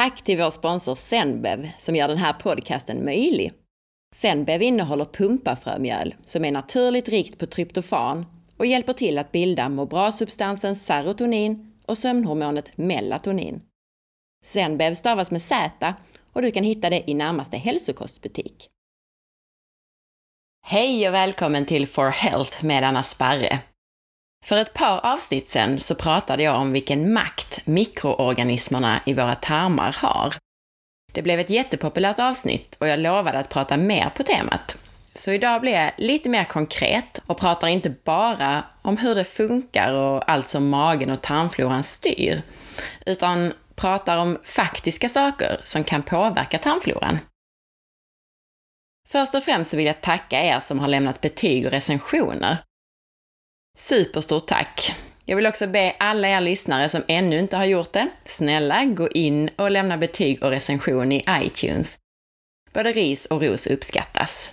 Tack till vår sponsor Zenbev som gör den här podcasten möjlig. Zenbev innehåller pumpafrömjöl som är naturligt rikt på tryptofan och hjälper till att bilda må bra-substansen serotonin och sömnhormonet melatonin. Zenbev stavas med Z och du kan hitta det i närmaste hälsokostbutik. Hej och välkommen till For Health med Anna Sparre. För ett par avsnitt sedan så pratade jag om vilken makt mikroorganismerna i våra tarmar har. Det blev ett jättepopulärt avsnitt och jag lovade att prata mer på temat. Så idag blir jag lite mer konkret och pratar inte bara om hur det funkar och allt som magen och tarmfloran styr, utan pratar om faktiska saker som kan påverka tarmfloran. Först och främst så vill jag tacka er som har lämnat betyg och recensioner. Superstort tack! Jag vill också be alla er lyssnare som ännu inte har gjort det, snälla gå in och lämna betyg och recension i iTunes. Både ris och ros uppskattas.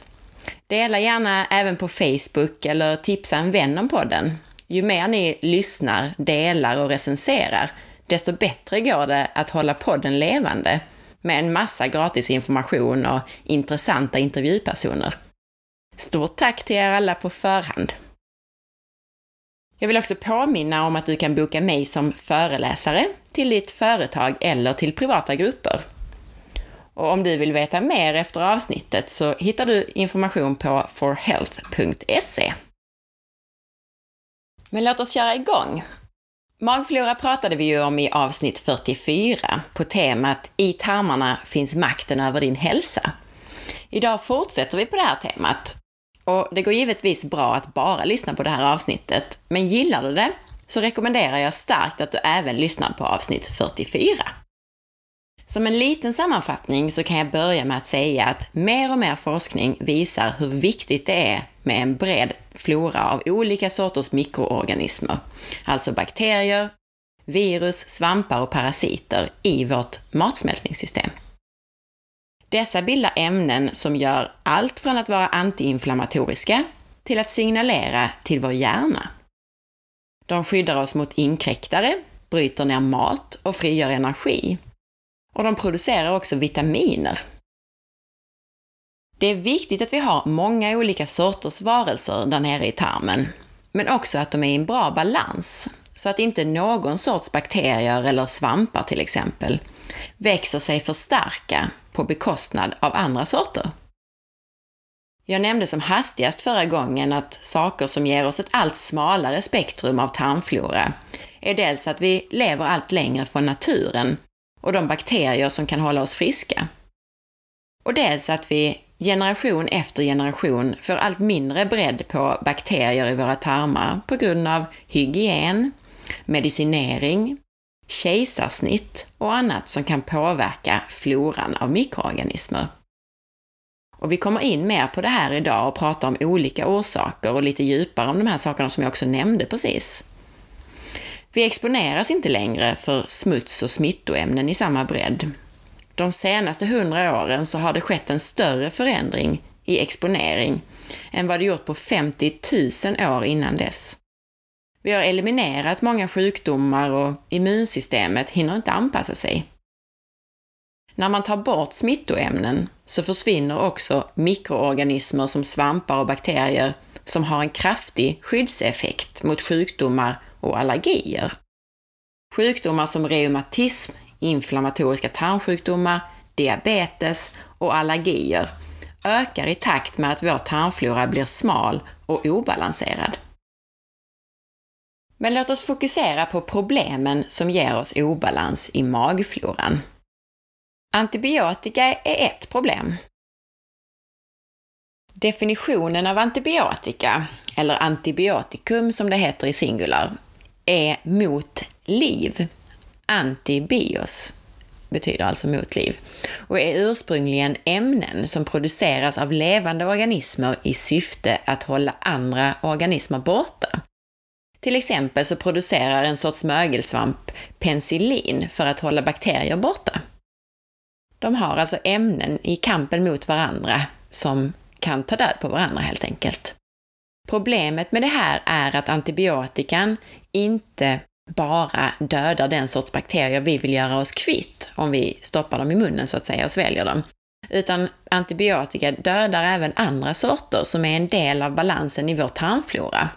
Dela gärna även på Facebook eller tipsa en vän om podden. Ju mer ni lyssnar, delar och recenserar, desto bättre går det att hålla podden levande med en massa gratis information och intressanta intervjupersoner. Stort tack till er alla på förhand! Jag vill också påminna om att du kan boka mig som föreläsare till ditt företag eller till privata grupper. Och om du vill veta mer efter avsnittet så hittar du information på forhealth.se. Men låt oss köra igång! Magflora pratade vi ju om i avsnitt 44 på temat I tarmarna finns makten över din hälsa. Idag fortsätter vi på det här temat. Och det går givetvis bra att bara lyssna på det här avsnittet, men gillar du det så rekommenderar jag starkt att du även lyssnar på avsnitt 44. Som en liten sammanfattning så kan jag börja med att säga att mer och mer forskning visar hur viktigt det är med en bred flora av olika sorters mikroorganismer, alltså bakterier, virus, svampar och parasiter i vårt matsmältningssystem. Dessa bildar ämnen som gör allt från att vara antiinflammatoriska till att signalera till vår hjärna. De skyddar oss mot inkräktare, bryter ner mat och frigör energi. Och de producerar också vitaminer. Det är viktigt att vi har många olika sorters varelser där nere i tarmen, men också att de är i en bra balans, så att inte någon sorts bakterier eller svampar till exempel växer sig för starka på bekostnad av andra sorter. Jag nämnde som hastigast förra gången att saker som ger oss ett allt smalare spektrum av tarmflora är dels att vi lever allt längre från naturen och de bakterier som kan hålla oss friska. Och dels att vi generation efter generation får allt mindre bredd på bakterier i våra tarmar på grund av hygien, medicinering, kejsarsnitt och annat som kan påverka floran av mikroorganismer. Och vi kommer in mer på det här idag och pratar om olika orsaker och lite djupare om de här sakerna som jag också nämnde precis. Vi exponeras inte längre för smuts och smittoämnen i samma bredd. De senaste hundra åren så har det skett en större förändring i exponering än vad det gjort på 50 000 år innan dess. Vi har eliminerat många sjukdomar och immunsystemet hinner inte anpassa sig. När man tar bort smittoämnen så försvinner också mikroorganismer som svampar och bakterier som har en kraftig skyddseffekt mot sjukdomar och allergier. Sjukdomar som reumatism, inflammatoriska tarmsjukdomar, diabetes och allergier ökar i takt med att vår tarmflora blir smal och obalanserad. Men låt oss fokusera på problemen som ger oss obalans i magfloran. Antibiotika är ett problem. Definitionen av antibiotika, eller antibiotikum som det heter i singular, är mot liv. Antibios betyder alltså mot liv och är ursprungligen ämnen som produceras av levande organismer i syfte att hålla andra organismer borta. Till exempel så producerar en sorts mögelsvamp penicillin för att hålla bakterier borta. De har alltså ämnen i kampen mot varandra som kan ta död på varandra helt enkelt. Problemet med det här är att antibiotikan inte bara dödar den sorts bakterier vi vill göra oss kvitt om vi stoppar dem i munnen så att säga och sväljer dem. Utan antibiotika dödar även andra sorter som är en del av balansen i vår tarmflora.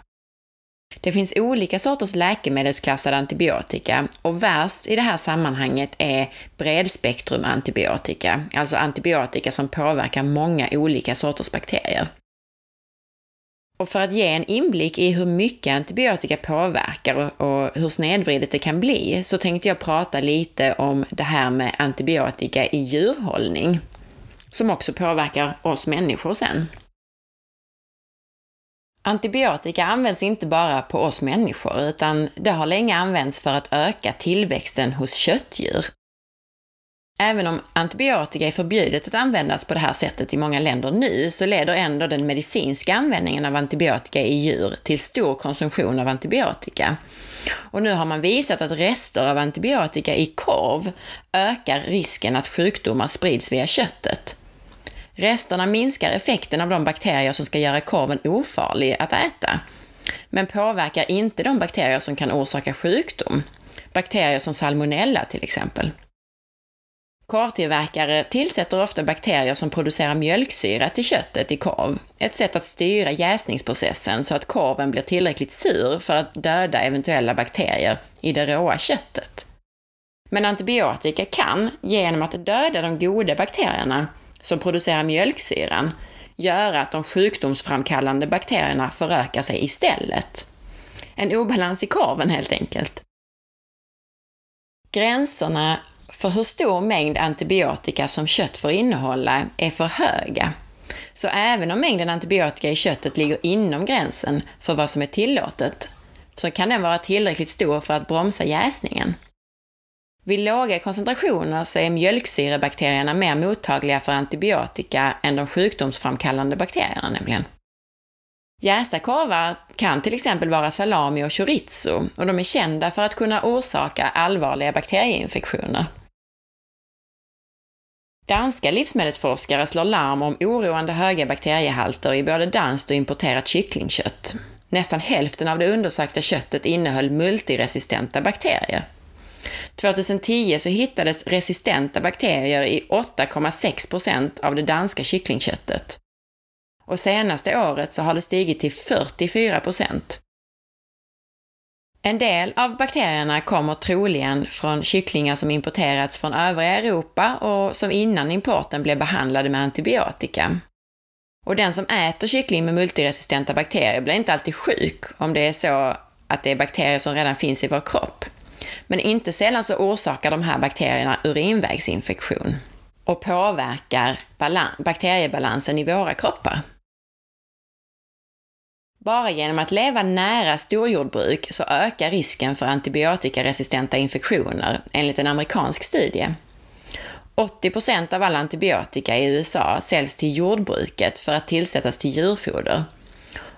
Det finns olika sorters läkemedelsklassade antibiotika och värst i det här sammanhanget är bredspektrumantibiotika, alltså antibiotika som påverkar många olika sorters bakterier. Och för att ge en inblick i hur mycket antibiotika påverkar och hur snedvridet det kan bli så tänkte jag prata lite om det här med antibiotika i djurhållning, som också påverkar oss människor sen. Antibiotika används inte bara på oss människor, utan det har länge använts för att öka tillväxten hos köttdjur. Även om antibiotika är förbjudet att användas på det här sättet i många länder nu, så leder ändå den medicinska användningen av antibiotika i djur till stor konsumtion av antibiotika. Och nu har man visat att rester av antibiotika i korv ökar risken att sjukdomar sprids via köttet. Resterna minskar effekten av de bakterier som ska göra korven ofarlig att äta, men påverkar inte de bakterier som kan orsaka sjukdom. Bakterier som salmonella till exempel. Korvtillverkare tillsätter ofta bakterier som producerar mjölksyra till köttet i korv, ett sätt att styra jäsningsprocessen så att korven blir tillräckligt sur för att döda eventuella bakterier i det råa köttet. Men antibiotika kan, genom att döda de goda bakterierna, som producerar mjölksyran göra att de sjukdomsframkallande bakterierna förökar sig istället. En obalans i korven helt enkelt. Gränserna för hur stor mängd antibiotika som kött får innehålla är för höga. Så även om mängden antibiotika i köttet ligger inom gränsen för vad som är tillåtet, så kan den vara tillräckligt stor för att bromsa jäsningen. Vid låga koncentrationer så är mjölksyrebakterierna mer mottagliga för antibiotika än de sjukdomsframkallande bakterierna nämligen. Jästa korvar kan till exempel vara salami och chorizo och de är kända för att kunna orsaka allvarliga bakterieinfektioner. Danska livsmedelsforskare slår larm om oroande höga bakteriehalter i både danskt och importerat kycklingkött. Nästan hälften av det undersökta köttet innehöll multiresistenta bakterier. 2010 så hittades resistenta bakterier i 8,6 procent av det danska kycklingköttet. Och senaste året så har det stigit till 44 procent. En del av bakterierna kommer troligen från kycklingar som importerats från övriga Europa och som innan importen blev behandlade med antibiotika. Och den som äter kyckling med multiresistenta bakterier blir inte alltid sjuk om det är så att det är bakterier som redan finns i vår kropp. Men inte sällan så orsakar de här bakterierna urinvägsinfektion och påverkar bakteriebalansen i våra kroppar. Bara genom att leva nära storjordbruk så ökar risken för antibiotikaresistenta infektioner, enligt en amerikansk studie. 80% av all antibiotika i USA säljs till jordbruket för att tillsättas till djurfoder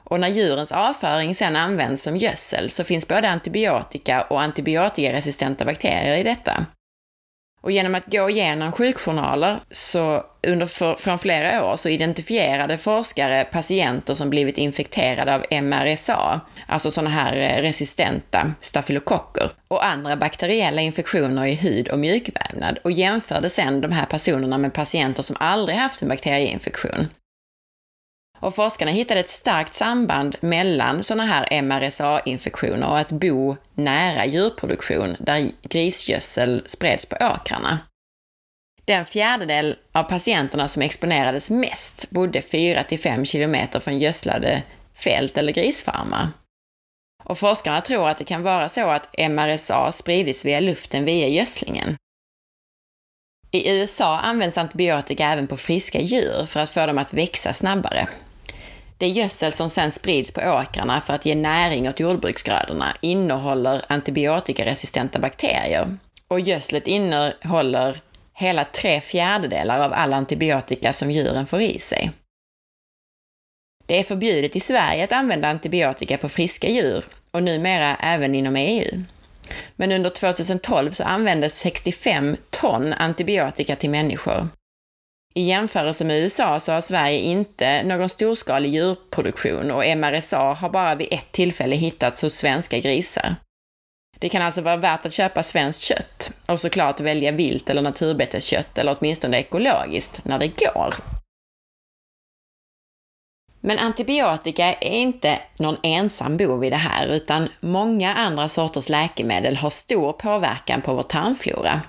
och när djurens avföring sedan används som gödsel så finns både antibiotika och antibiotikaresistenta bakterier i detta. Och genom att gå igenom sjukjournaler så under för, från flera år så identifierade forskare patienter som blivit infekterade av MRSA, alltså sådana här eh, resistenta stafylokocker, och andra bakteriella infektioner i hud och mjukvävnad och jämförde sedan de här personerna med patienter som aldrig haft en bakterieinfektion. Och forskarna hittade ett starkt samband mellan sådana här MRSA-infektioner och att bo nära djurproduktion där grisgödsel spreds på åkrarna. Den fjärdedel av patienterna som exponerades mest bodde 4-5 kilometer från gödslade fält eller grisfarmar. Och forskarna tror att det kan vara så att MRSA spridits via luften via gödslingen. I USA används antibiotika även på friska djur för att få dem att växa snabbare. Det gödsel som sen sprids på åkrarna för att ge näring åt jordbruksgrödorna innehåller antibiotikaresistenta bakterier. Och gödslet innehåller hela tre fjärdedelar av all antibiotika som djuren får i sig. Det är förbjudet i Sverige att använda antibiotika på friska djur och numera även inom EU. Men under 2012 så användes 65 ton antibiotika till människor i jämförelse med USA så har Sverige inte någon storskalig djurproduktion och MRSA har bara vid ett tillfälle hittats hos svenska grisar. Det kan alltså vara värt att köpa svenskt kött och såklart välja vilt eller naturbeteskött eller åtminstone ekologiskt när det går. Men antibiotika är inte någon ensam bov i det här, utan många andra sorters läkemedel har stor påverkan på vår tarmflora.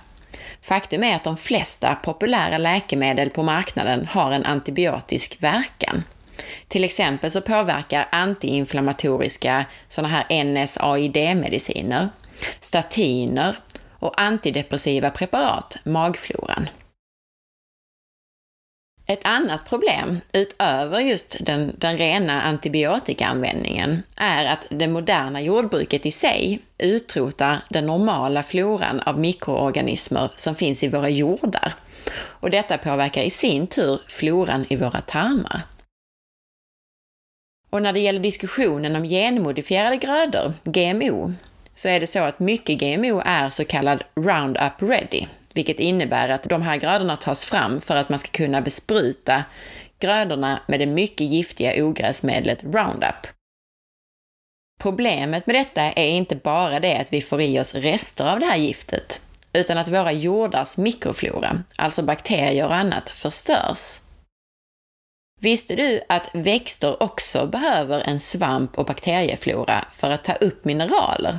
Faktum är att de flesta populära läkemedel på marknaden har en antibiotisk verkan. Till exempel så påverkar antiinflammatoriska sådana här NSAID-mediciner, statiner och antidepressiva preparat magfloran. Ett annat problem, utöver just den, den rena antibiotikaanvändningen, är att det moderna jordbruket i sig utrotar den normala floran av mikroorganismer som finns i våra jordar. Och detta påverkar i sin tur floran i våra tarmar. Och när det gäller diskussionen om genmodifierade grödor, GMO, så är det så att mycket GMO är så kallad Roundup Ready, vilket innebär att de här grödorna tas fram för att man ska kunna bespruta grödorna med det mycket giftiga ogräsmedlet Roundup. Problemet med detta är inte bara det att vi får i oss rester av det här giftet, utan att våra jordars mikroflora, alltså bakterier och annat, förstörs. Visste du att växter också behöver en svamp och bakterieflora för att ta upp mineraler?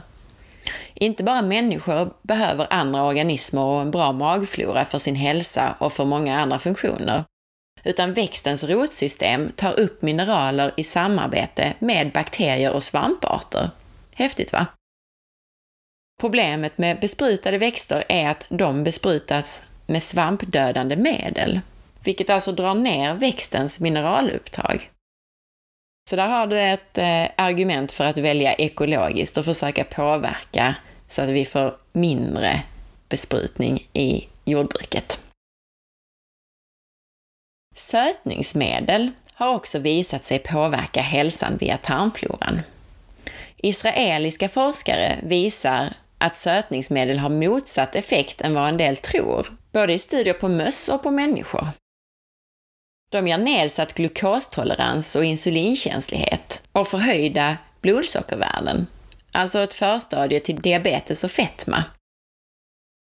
Inte bara människor behöver andra organismer och en bra magflora för sin hälsa och för många andra funktioner, utan växtens rotsystem tar upp mineraler i samarbete med bakterier och svamparter. Häftigt va? Problemet med besprutade växter är att de besprutas med svampdödande medel, vilket alltså drar ner växtens mineralupptag. Så där har du ett eh, argument för att välja ekologiskt och försöka påverka så att vi får mindre besprutning i jordbruket. Sötningsmedel har också visat sig påverka hälsan via tarmfloran. Israeliska forskare visar att sötningsmedel har motsatt effekt än vad en del tror, både i studier på möss och på människor. De ger nedsatt glukostolerans och insulinkänslighet och förhöjda blodsockervärden, alltså ett förstadie till diabetes och fetma.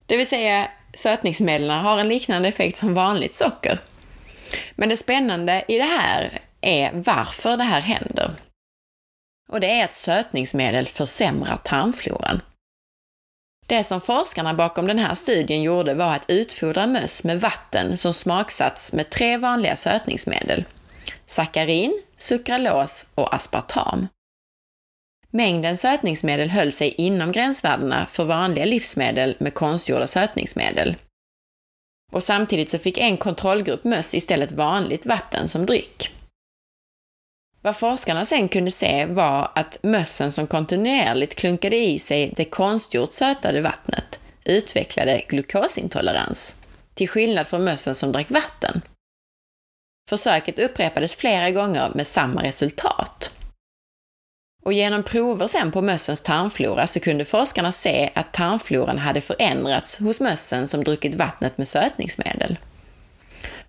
Det vill säga, sötningsmedlen har en liknande effekt som vanligt socker. Men det spännande i det här är varför det här händer. Och det är att sötningsmedel försämrar tarmfloran. Det som forskarna bakom den här studien gjorde var att utfodra möss med vatten som smaksatts med tre vanliga sötningsmedel. Sackarin, sukralos och aspartam. Mängden sötningsmedel höll sig inom gränsvärdena för vanliga livsmedel med konstgjorda sötningsmedel. Och samtidigt så fick en kontrollgrupp möss istället vanligt vatten som dryck. Vad forskarna sen kunde se var att mössen som kontinuerligt klunkade i sig det konstgjort sötade vattnet utvecklade glukosintolerans, till skillnad från mössen som drack vatten. Försöket upprepades flera gånger med samma resultat. Och genom prover sen på mössens tarmflora så kunde forskarna se att tarmfloran hade förändrats hos mössen som druckit vattnet med sötningsmedel.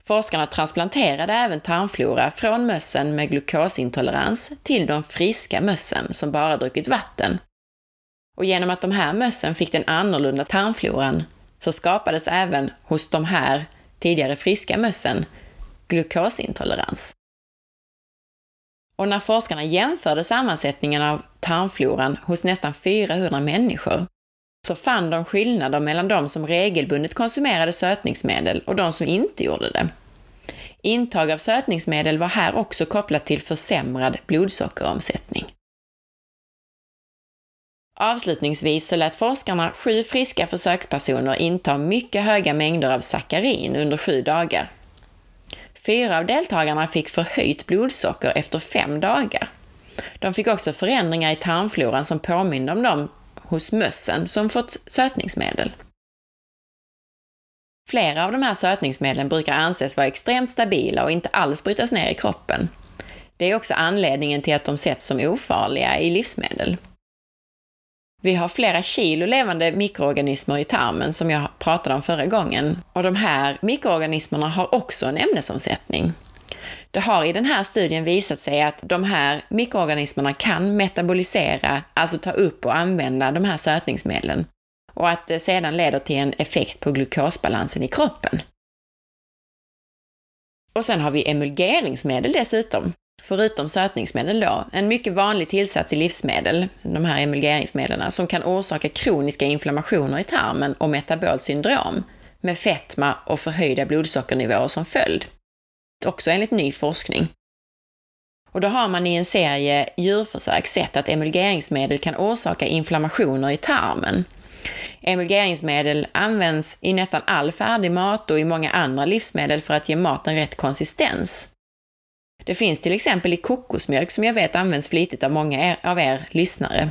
Forskarna transplanterade även tarmflora från mössen med glukosintolerans till de friska mössen som bara druckit vatten. Och genom att de här mössen fick den annorlunda tarmfloran så skapades även hos de här tidigare friska mössen glukosintolerans. Och när forskarna jämförde sammansättningen av tarmfloran hos nästan 400 människor så fann de skillnader mellan de som regelbundet konsumerade sötningsmedel och de som inte gjorde det. Intag av sötningsmedel var här också kopplat till försämrad blodsockeromsättning. Avslutningsvis så lät forskarna sju friska försökspersoner inta mycket höga mängder av sackarin under sju dagar. Fyra av deltagarna fick förhöjt blodsocker efter fem dagar. De fick också förändringar i tarmfloran som påminde om dem hos mössen som fått sötningsmedel. Flera av de här sötningsmedlen brukar anses vara extremt stabila och inte alls brytas ner i kroppen. Det är också anledningen till att de sätts som ofarliga i livsmedel. Vi har flera kilo levande mikroorganismer i tarmen som jag pratade om förra gången och de här mikroorganismerna har också en ämnesomsättning. Det har i den här studien visat sig att de här mikroorganismerna kan metabolisera, alltså ta upp och använda de här sötningsmedlen och att det sedan leder till en effekt på glukosbalansen i kroppen. Och sen har vi emulgeringsmedel dessutom, förutom sötningsmedel då, en mycket vanlig tillsats i livsmedel, de här emulgeringsmedlen, som kan orsaka kroniska inflammationer i tarmen och metabolt syndrom, med fetma och förhöjda blodsockernivåer som följd. Också enligt ny forskning. Och då har man i en serie djurförsök sett att emulgeringsmedel kan orsaka inflammationer i tarmen. Emulgeringsmedel används i nästan all färdig mat och i många andra livsmedel för att ge maten rätt konsistens. Det finns till exempel i kokosmjölk som jag vet används flitigt av många av er lyssnare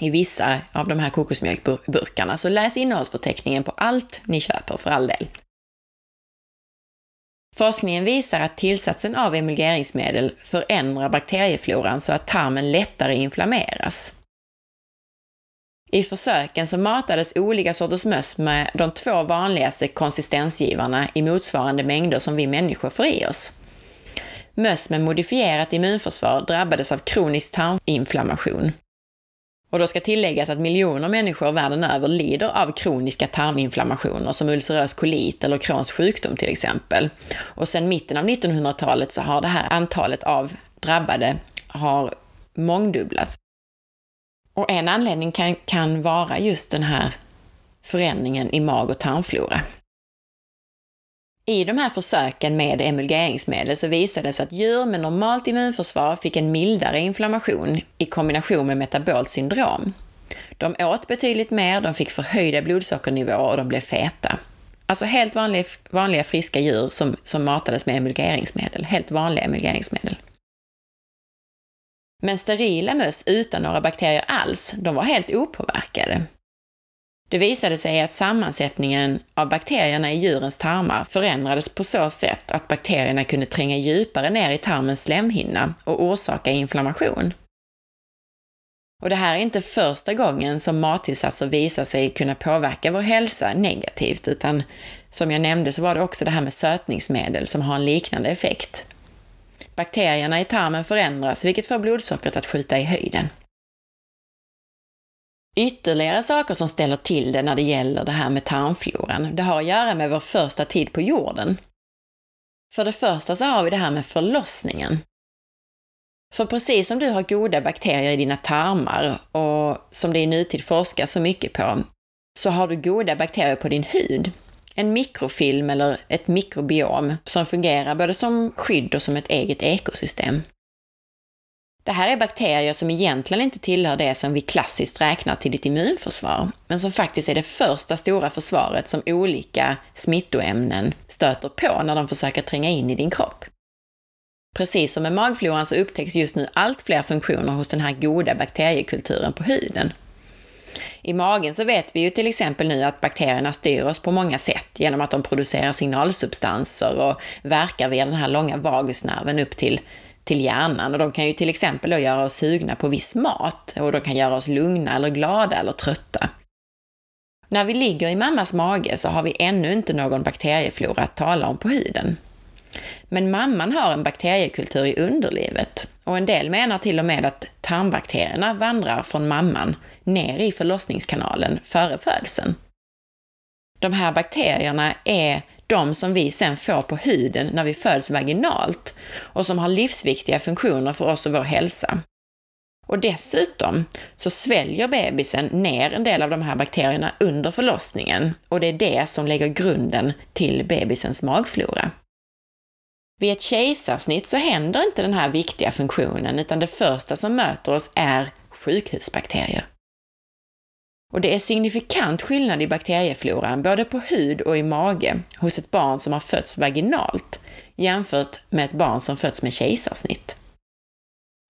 i vissa av de här kokosmjölkburkarna, så läs innehållsförteckningen på allt ni köper för all del. Forskningen visar att tillsatsen av emulgeringsmedel förändrar bakteriefloran så att tarmen lättare inflammeras. I försöken så matades olika sorters möss med de två vanligaste konsistensgivarna i motsvarande mängder som vi människor får i oss. Möss med modifierat immunförsvar drabbades av kronisk tarminflammation. Och då ska tilläggas att miljoner människor världen över lider av kroniska tarminflammationer som ulcerös kolit eller Crohns sjukdom till exempel. Och sedan mitten av 1900-talet så har det här antalet av drabbade har mångdubblats. Och en anledning kan, kan vara just den här förändringen i mag och tarmflora. I de här försöken med emulgeringsmedel så visade det sig att djur med normalt immunförsvar fick en mildare inflammation i kombination med metabolt syndrom. De åt betydligt mer, de fick förhöjda blodsockernivåer och de blev feta. Alltså helt vanliga, vanliga friska djur som, som matades med emulgeringsmedel, helt vanliga emulgeringsmedel. Men sterila möss utan några bakterier alls, de var helt opåverkade. Det visade sig att sammansättningen av bakterierna i djurens tarmar förändrades på så sätt att bakterierna kunde tränga djupare ner i tarmens slemhinna och orsaka inflammation. Och det här är inte första gången som mattillsatser visar sig kunna påverka vår hälsa negativt, utan som jag nämnde så var det också det här med sötningsmedel som har en liknande effekt. Bakterierna i tarmen förändras, vilket får blodsockret att skjuta i höjden. Ytterligare saker som ställer till det när det gäller det här med tarmfloran, det har att göra med vår första tid på jorden. För det första så har vi det här med förlossningen. För precis som du har goda bakterier i dina tarmar och som det i nutid forskas så mycket på, så har du goda bakterier på din hud. En mikrofilm eller ett mikrobiom som fungerar både som skydd och som ett eget ekosystem. Det här är bakterier som egentligen inte tillhör det som vi klassiskt räknar till ditt immunförsvar, men som faktiskt är det första stora försvaret som olika smittoämnen stöter på när de försöker tränga in i din kropp. Precis som med magfloran så upptäcks just nu allt fler funktioner hos den här goda bakteriekulturen på huden. I magen så vet vi ju till exempel nu att bakterierna styr oss på många sätt genom att de producerar signalsubstanser och verkar via den här långa vagusnerven upp till till hjärnan och de kan ju till exempel då göra oss sugna på viss mat och de kan göra oss lugna eller glada eller trötta. När vi ligger i mammas mage så har vi ännu inte någon bakterieflora att tala om på huden. Men mamman har en bakteriekultur i underlivet och en del menar till och med att tarmbakterierna vandrar från mamman ner i förlossningskanalen före födseln. De här bakterierna är de som vi sen får på huden när vi föds vaginalt och som har livsviktiga funktioner för oss och vår hälsa. Och dessutom så sväljer bebisen ner en del av de här bakterierna under förlossningen och det är det som lägger grunden till bebisens magflora. Vid ett kejsarsnitt så händer inte den här viktiga funktionen utan det första som möter oss är sjukhusbakterier. Och det är signifikant skillnad i bakteriefloran både på hud och i mage hos ett barn som har fötts vaginalt jämfört med ett barn som fötts med kejsarsnitt.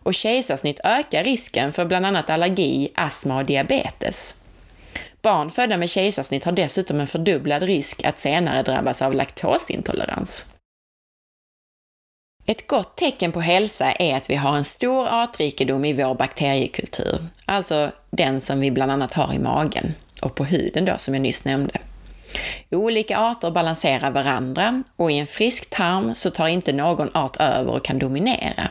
Och kejsarsnitt ökar risken för bland annat allergi, astma och diabetes. Barn födda med kejsarsnitt har dessutom en fördubblad risk att senare drabbas av laktosintolerans. Ett gott tecken på hälsa är att vi har en stor artrikedom i vår bakteriekultur, alltså den som vi bland annat har i magen och på huden då, som jag nyss nämnde. Olika arter balanserar varandra och i en frisk tarm så tar inte någon art över och kan dominera.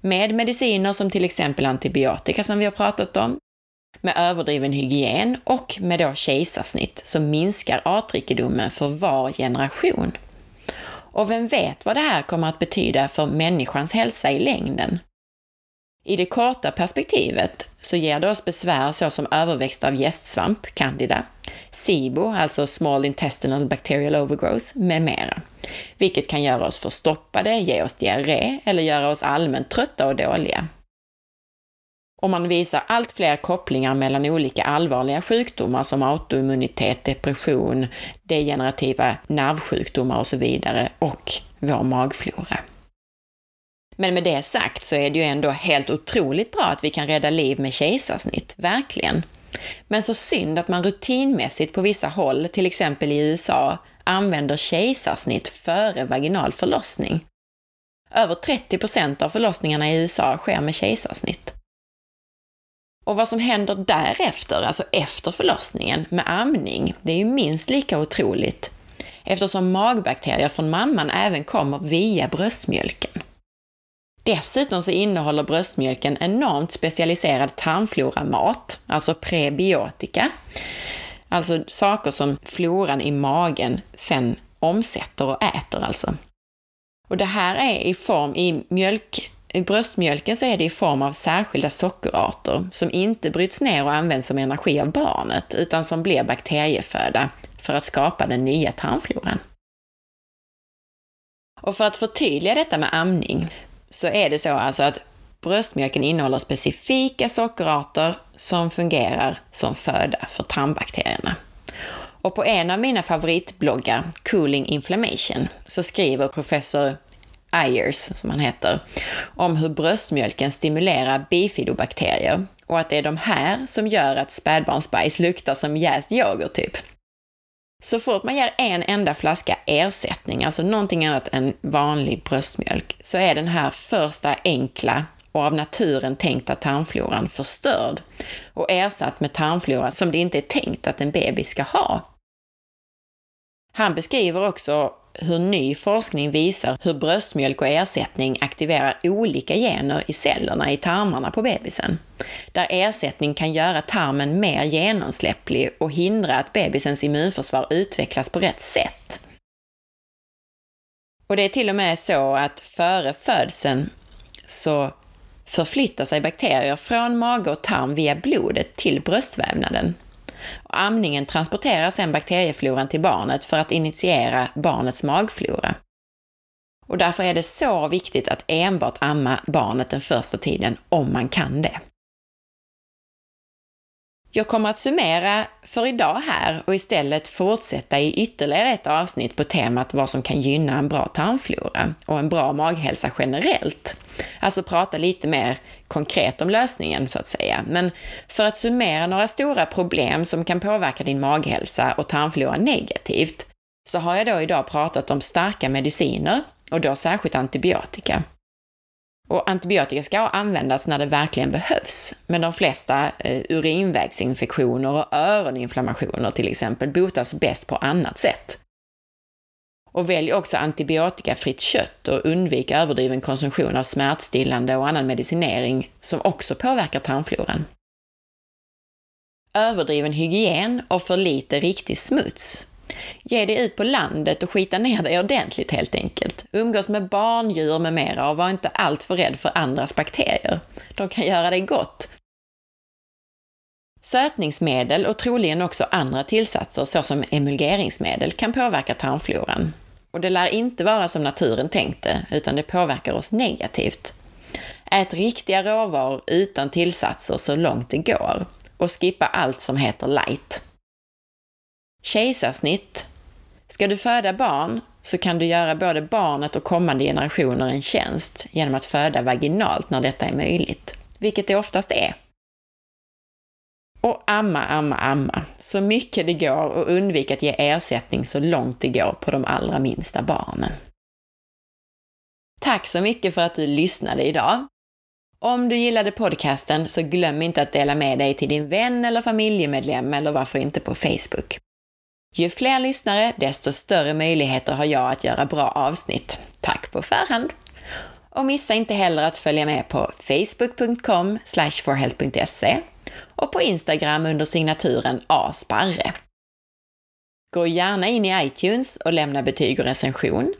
Med mediciner som till exempel antibiotika som vi har pratat om, med överdriven hygien och med då kejsarsnitt så minskar artrikedomen för var generation. Och vem vet vad det här kommer att betyda för människans hälsa i längden? I det korta perspektivet så ger det oss besvär såsom överväxt av gästsvamp, candida, SIBO, alltså small intestinal bacterial overgrowth, med mera. Vilket kan göra oss förstoppade, ge oss diarré eller göra oss allmänt trötta och dåliga. Och man visar allt fler kopplingar mellan olika allvarliga sjukdomar som autoimmunitet, depression, degenerativa nervsjukdomar och så vidare och vår magflora. Men med det sagt så är det ju ändå helt otroligt bra att vi kan rädda liv med kejsarsnitt, verkligen. Men så synd att man rutinmässigt på vissa håll, till exempel i USA, använder kejsarsnitt före vaginal förlossning. Över 30 procent av förlossningarna i USA sker med kejsarsnitt. Och vad som händer därefter, alltså efter förlossningen, med amning, det är ju minst lika otroligt eftersom magbakterier från mamman även kommer via bröstmjölken. Dessutom så innehåller bröstmjölken enormt specialiserad tarmfloramat, alltså prebiotika. Alltså saker som floran i magen sen omsätter och äter alltså. Och det här är i form, i, mjölk, i bröstmjölken så är det i form av särskilda sockerarter som inte bryts ner och används som energi av barnet, utan som blir bakterieföda för att skapa den nya tarmfloran. Och för att förtydliga detta med amning så är det så alltså att bröstmjölken innehåller specifika sockerarter som fungerar som föda för tarmbakterierna. Och på en av mina favoritbloggar, Cooling Inflammation, så skriver professor Ayers, som han heter, om hur bröstmjölken stimulerar bifidobakterier och att det är de här som gör att spädbarnsbajs luktar som jäst yoghurt typ. Så fort man ger en enda flaska ersättning, alltså någonting annat än vanlig bröstmjölk, så är den här första enkla och av naturen tänkta tarmfloran förstörd och ersatt med tarmflora som det inte är tänkt att en bebis ska ha. Han beskriver också hur ny forskning visar hur bröstmjölk och ersättning aktiverar olika gener i cellerna i tarmarna på bebisen. Där ersättning kan göra tarmen mer genomsläpplig och hindra att bebisens immunförsvar utvecklas på rätt sätt. Och det är till och med så att före födseln så förflyttar sig bakterier från mage och tarm via blodet till bröstvävnaden. Och amningen transporterar sedan bakteriefloran till barnet för att initiera barnets magflora. Och därför är det så viktigt att enbart amma barnet den första tiden, om man kan det. Jag kommer att summera för idag här och istället fortsätta i ytterligare ett avsnitt på temat vad som kan gynna en bra tarmflora och en bra maghälsa generellt. Alltså prata lite mer konkret om lösningen, så att säga. Men för att summera några stora problem som kan påverka din maghälsa och tarmflora negativt, så har jag då idag pratat om starka mediciner, och då särskilt antibiotika. Och antibiotika ska användas när det verkligen behövs, men de flesta eh, urinvägsinfektioner och öroninflammationer till exempel botas bäst på annat sätt. Och välj också antibiotikafritt kött och undvik överdriven konsumtion av smärtstillande och annan medicinering som också påverkar tarmfloran. Överdriven hygien och för lite riktig smuts Ge dig ut på landet och skita ner dig ordentligt helt enkelt. Umgås med barn, djur med mera och var inte alltför rädd för andras bakterier. De kan göra dig gott. Sötningsmedel och troligen också andra tillsatser såsom emulgeringsmedel kan påverka tarmfloran. Och det lär inte vara som naturen tänkte, utan det påverkar oss negativt. Ät riktiga råvaror utan tillsatser så långt det går och skippa allt som heter light. Kejsarsnitt. Ska du föda barn så kan du göra både barnet och kommande generationer en tjänst genom att föda vaginalt när detta är möjligt, vilket det oftast är. Och amma, amma, amma, så mycket det går och undvik att ge ersättning så långt det går på de allra minsta barnen. Tack så mycket för att du lyssnade idag. Om du gillade podcasten så glöm inte att dela med dig till din vän eller familjemedlem eller varför inte på Facebook. Ju fler lyssnare, desto större möjligheter har jag att göra bra avsnitt. Tack på förhand! Och missa inte heller att följa med på facebook.com forhealth.se och på Instagram under signaturen asparre. Gå gärna in i iTunes och lämna betyg och recension.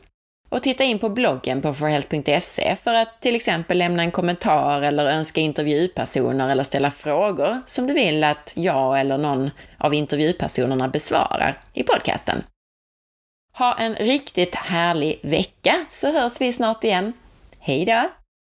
Och titta in på bloggen på forhealth.se för att till exempel lämna en kommentar eller önska intervjupersoner eller ställa frågor som du vill att jag eller någon av intervjupersonerna besvarar i podcasten. Ha en riktigt härlig vecka så hörs vi snart igen. Hej då!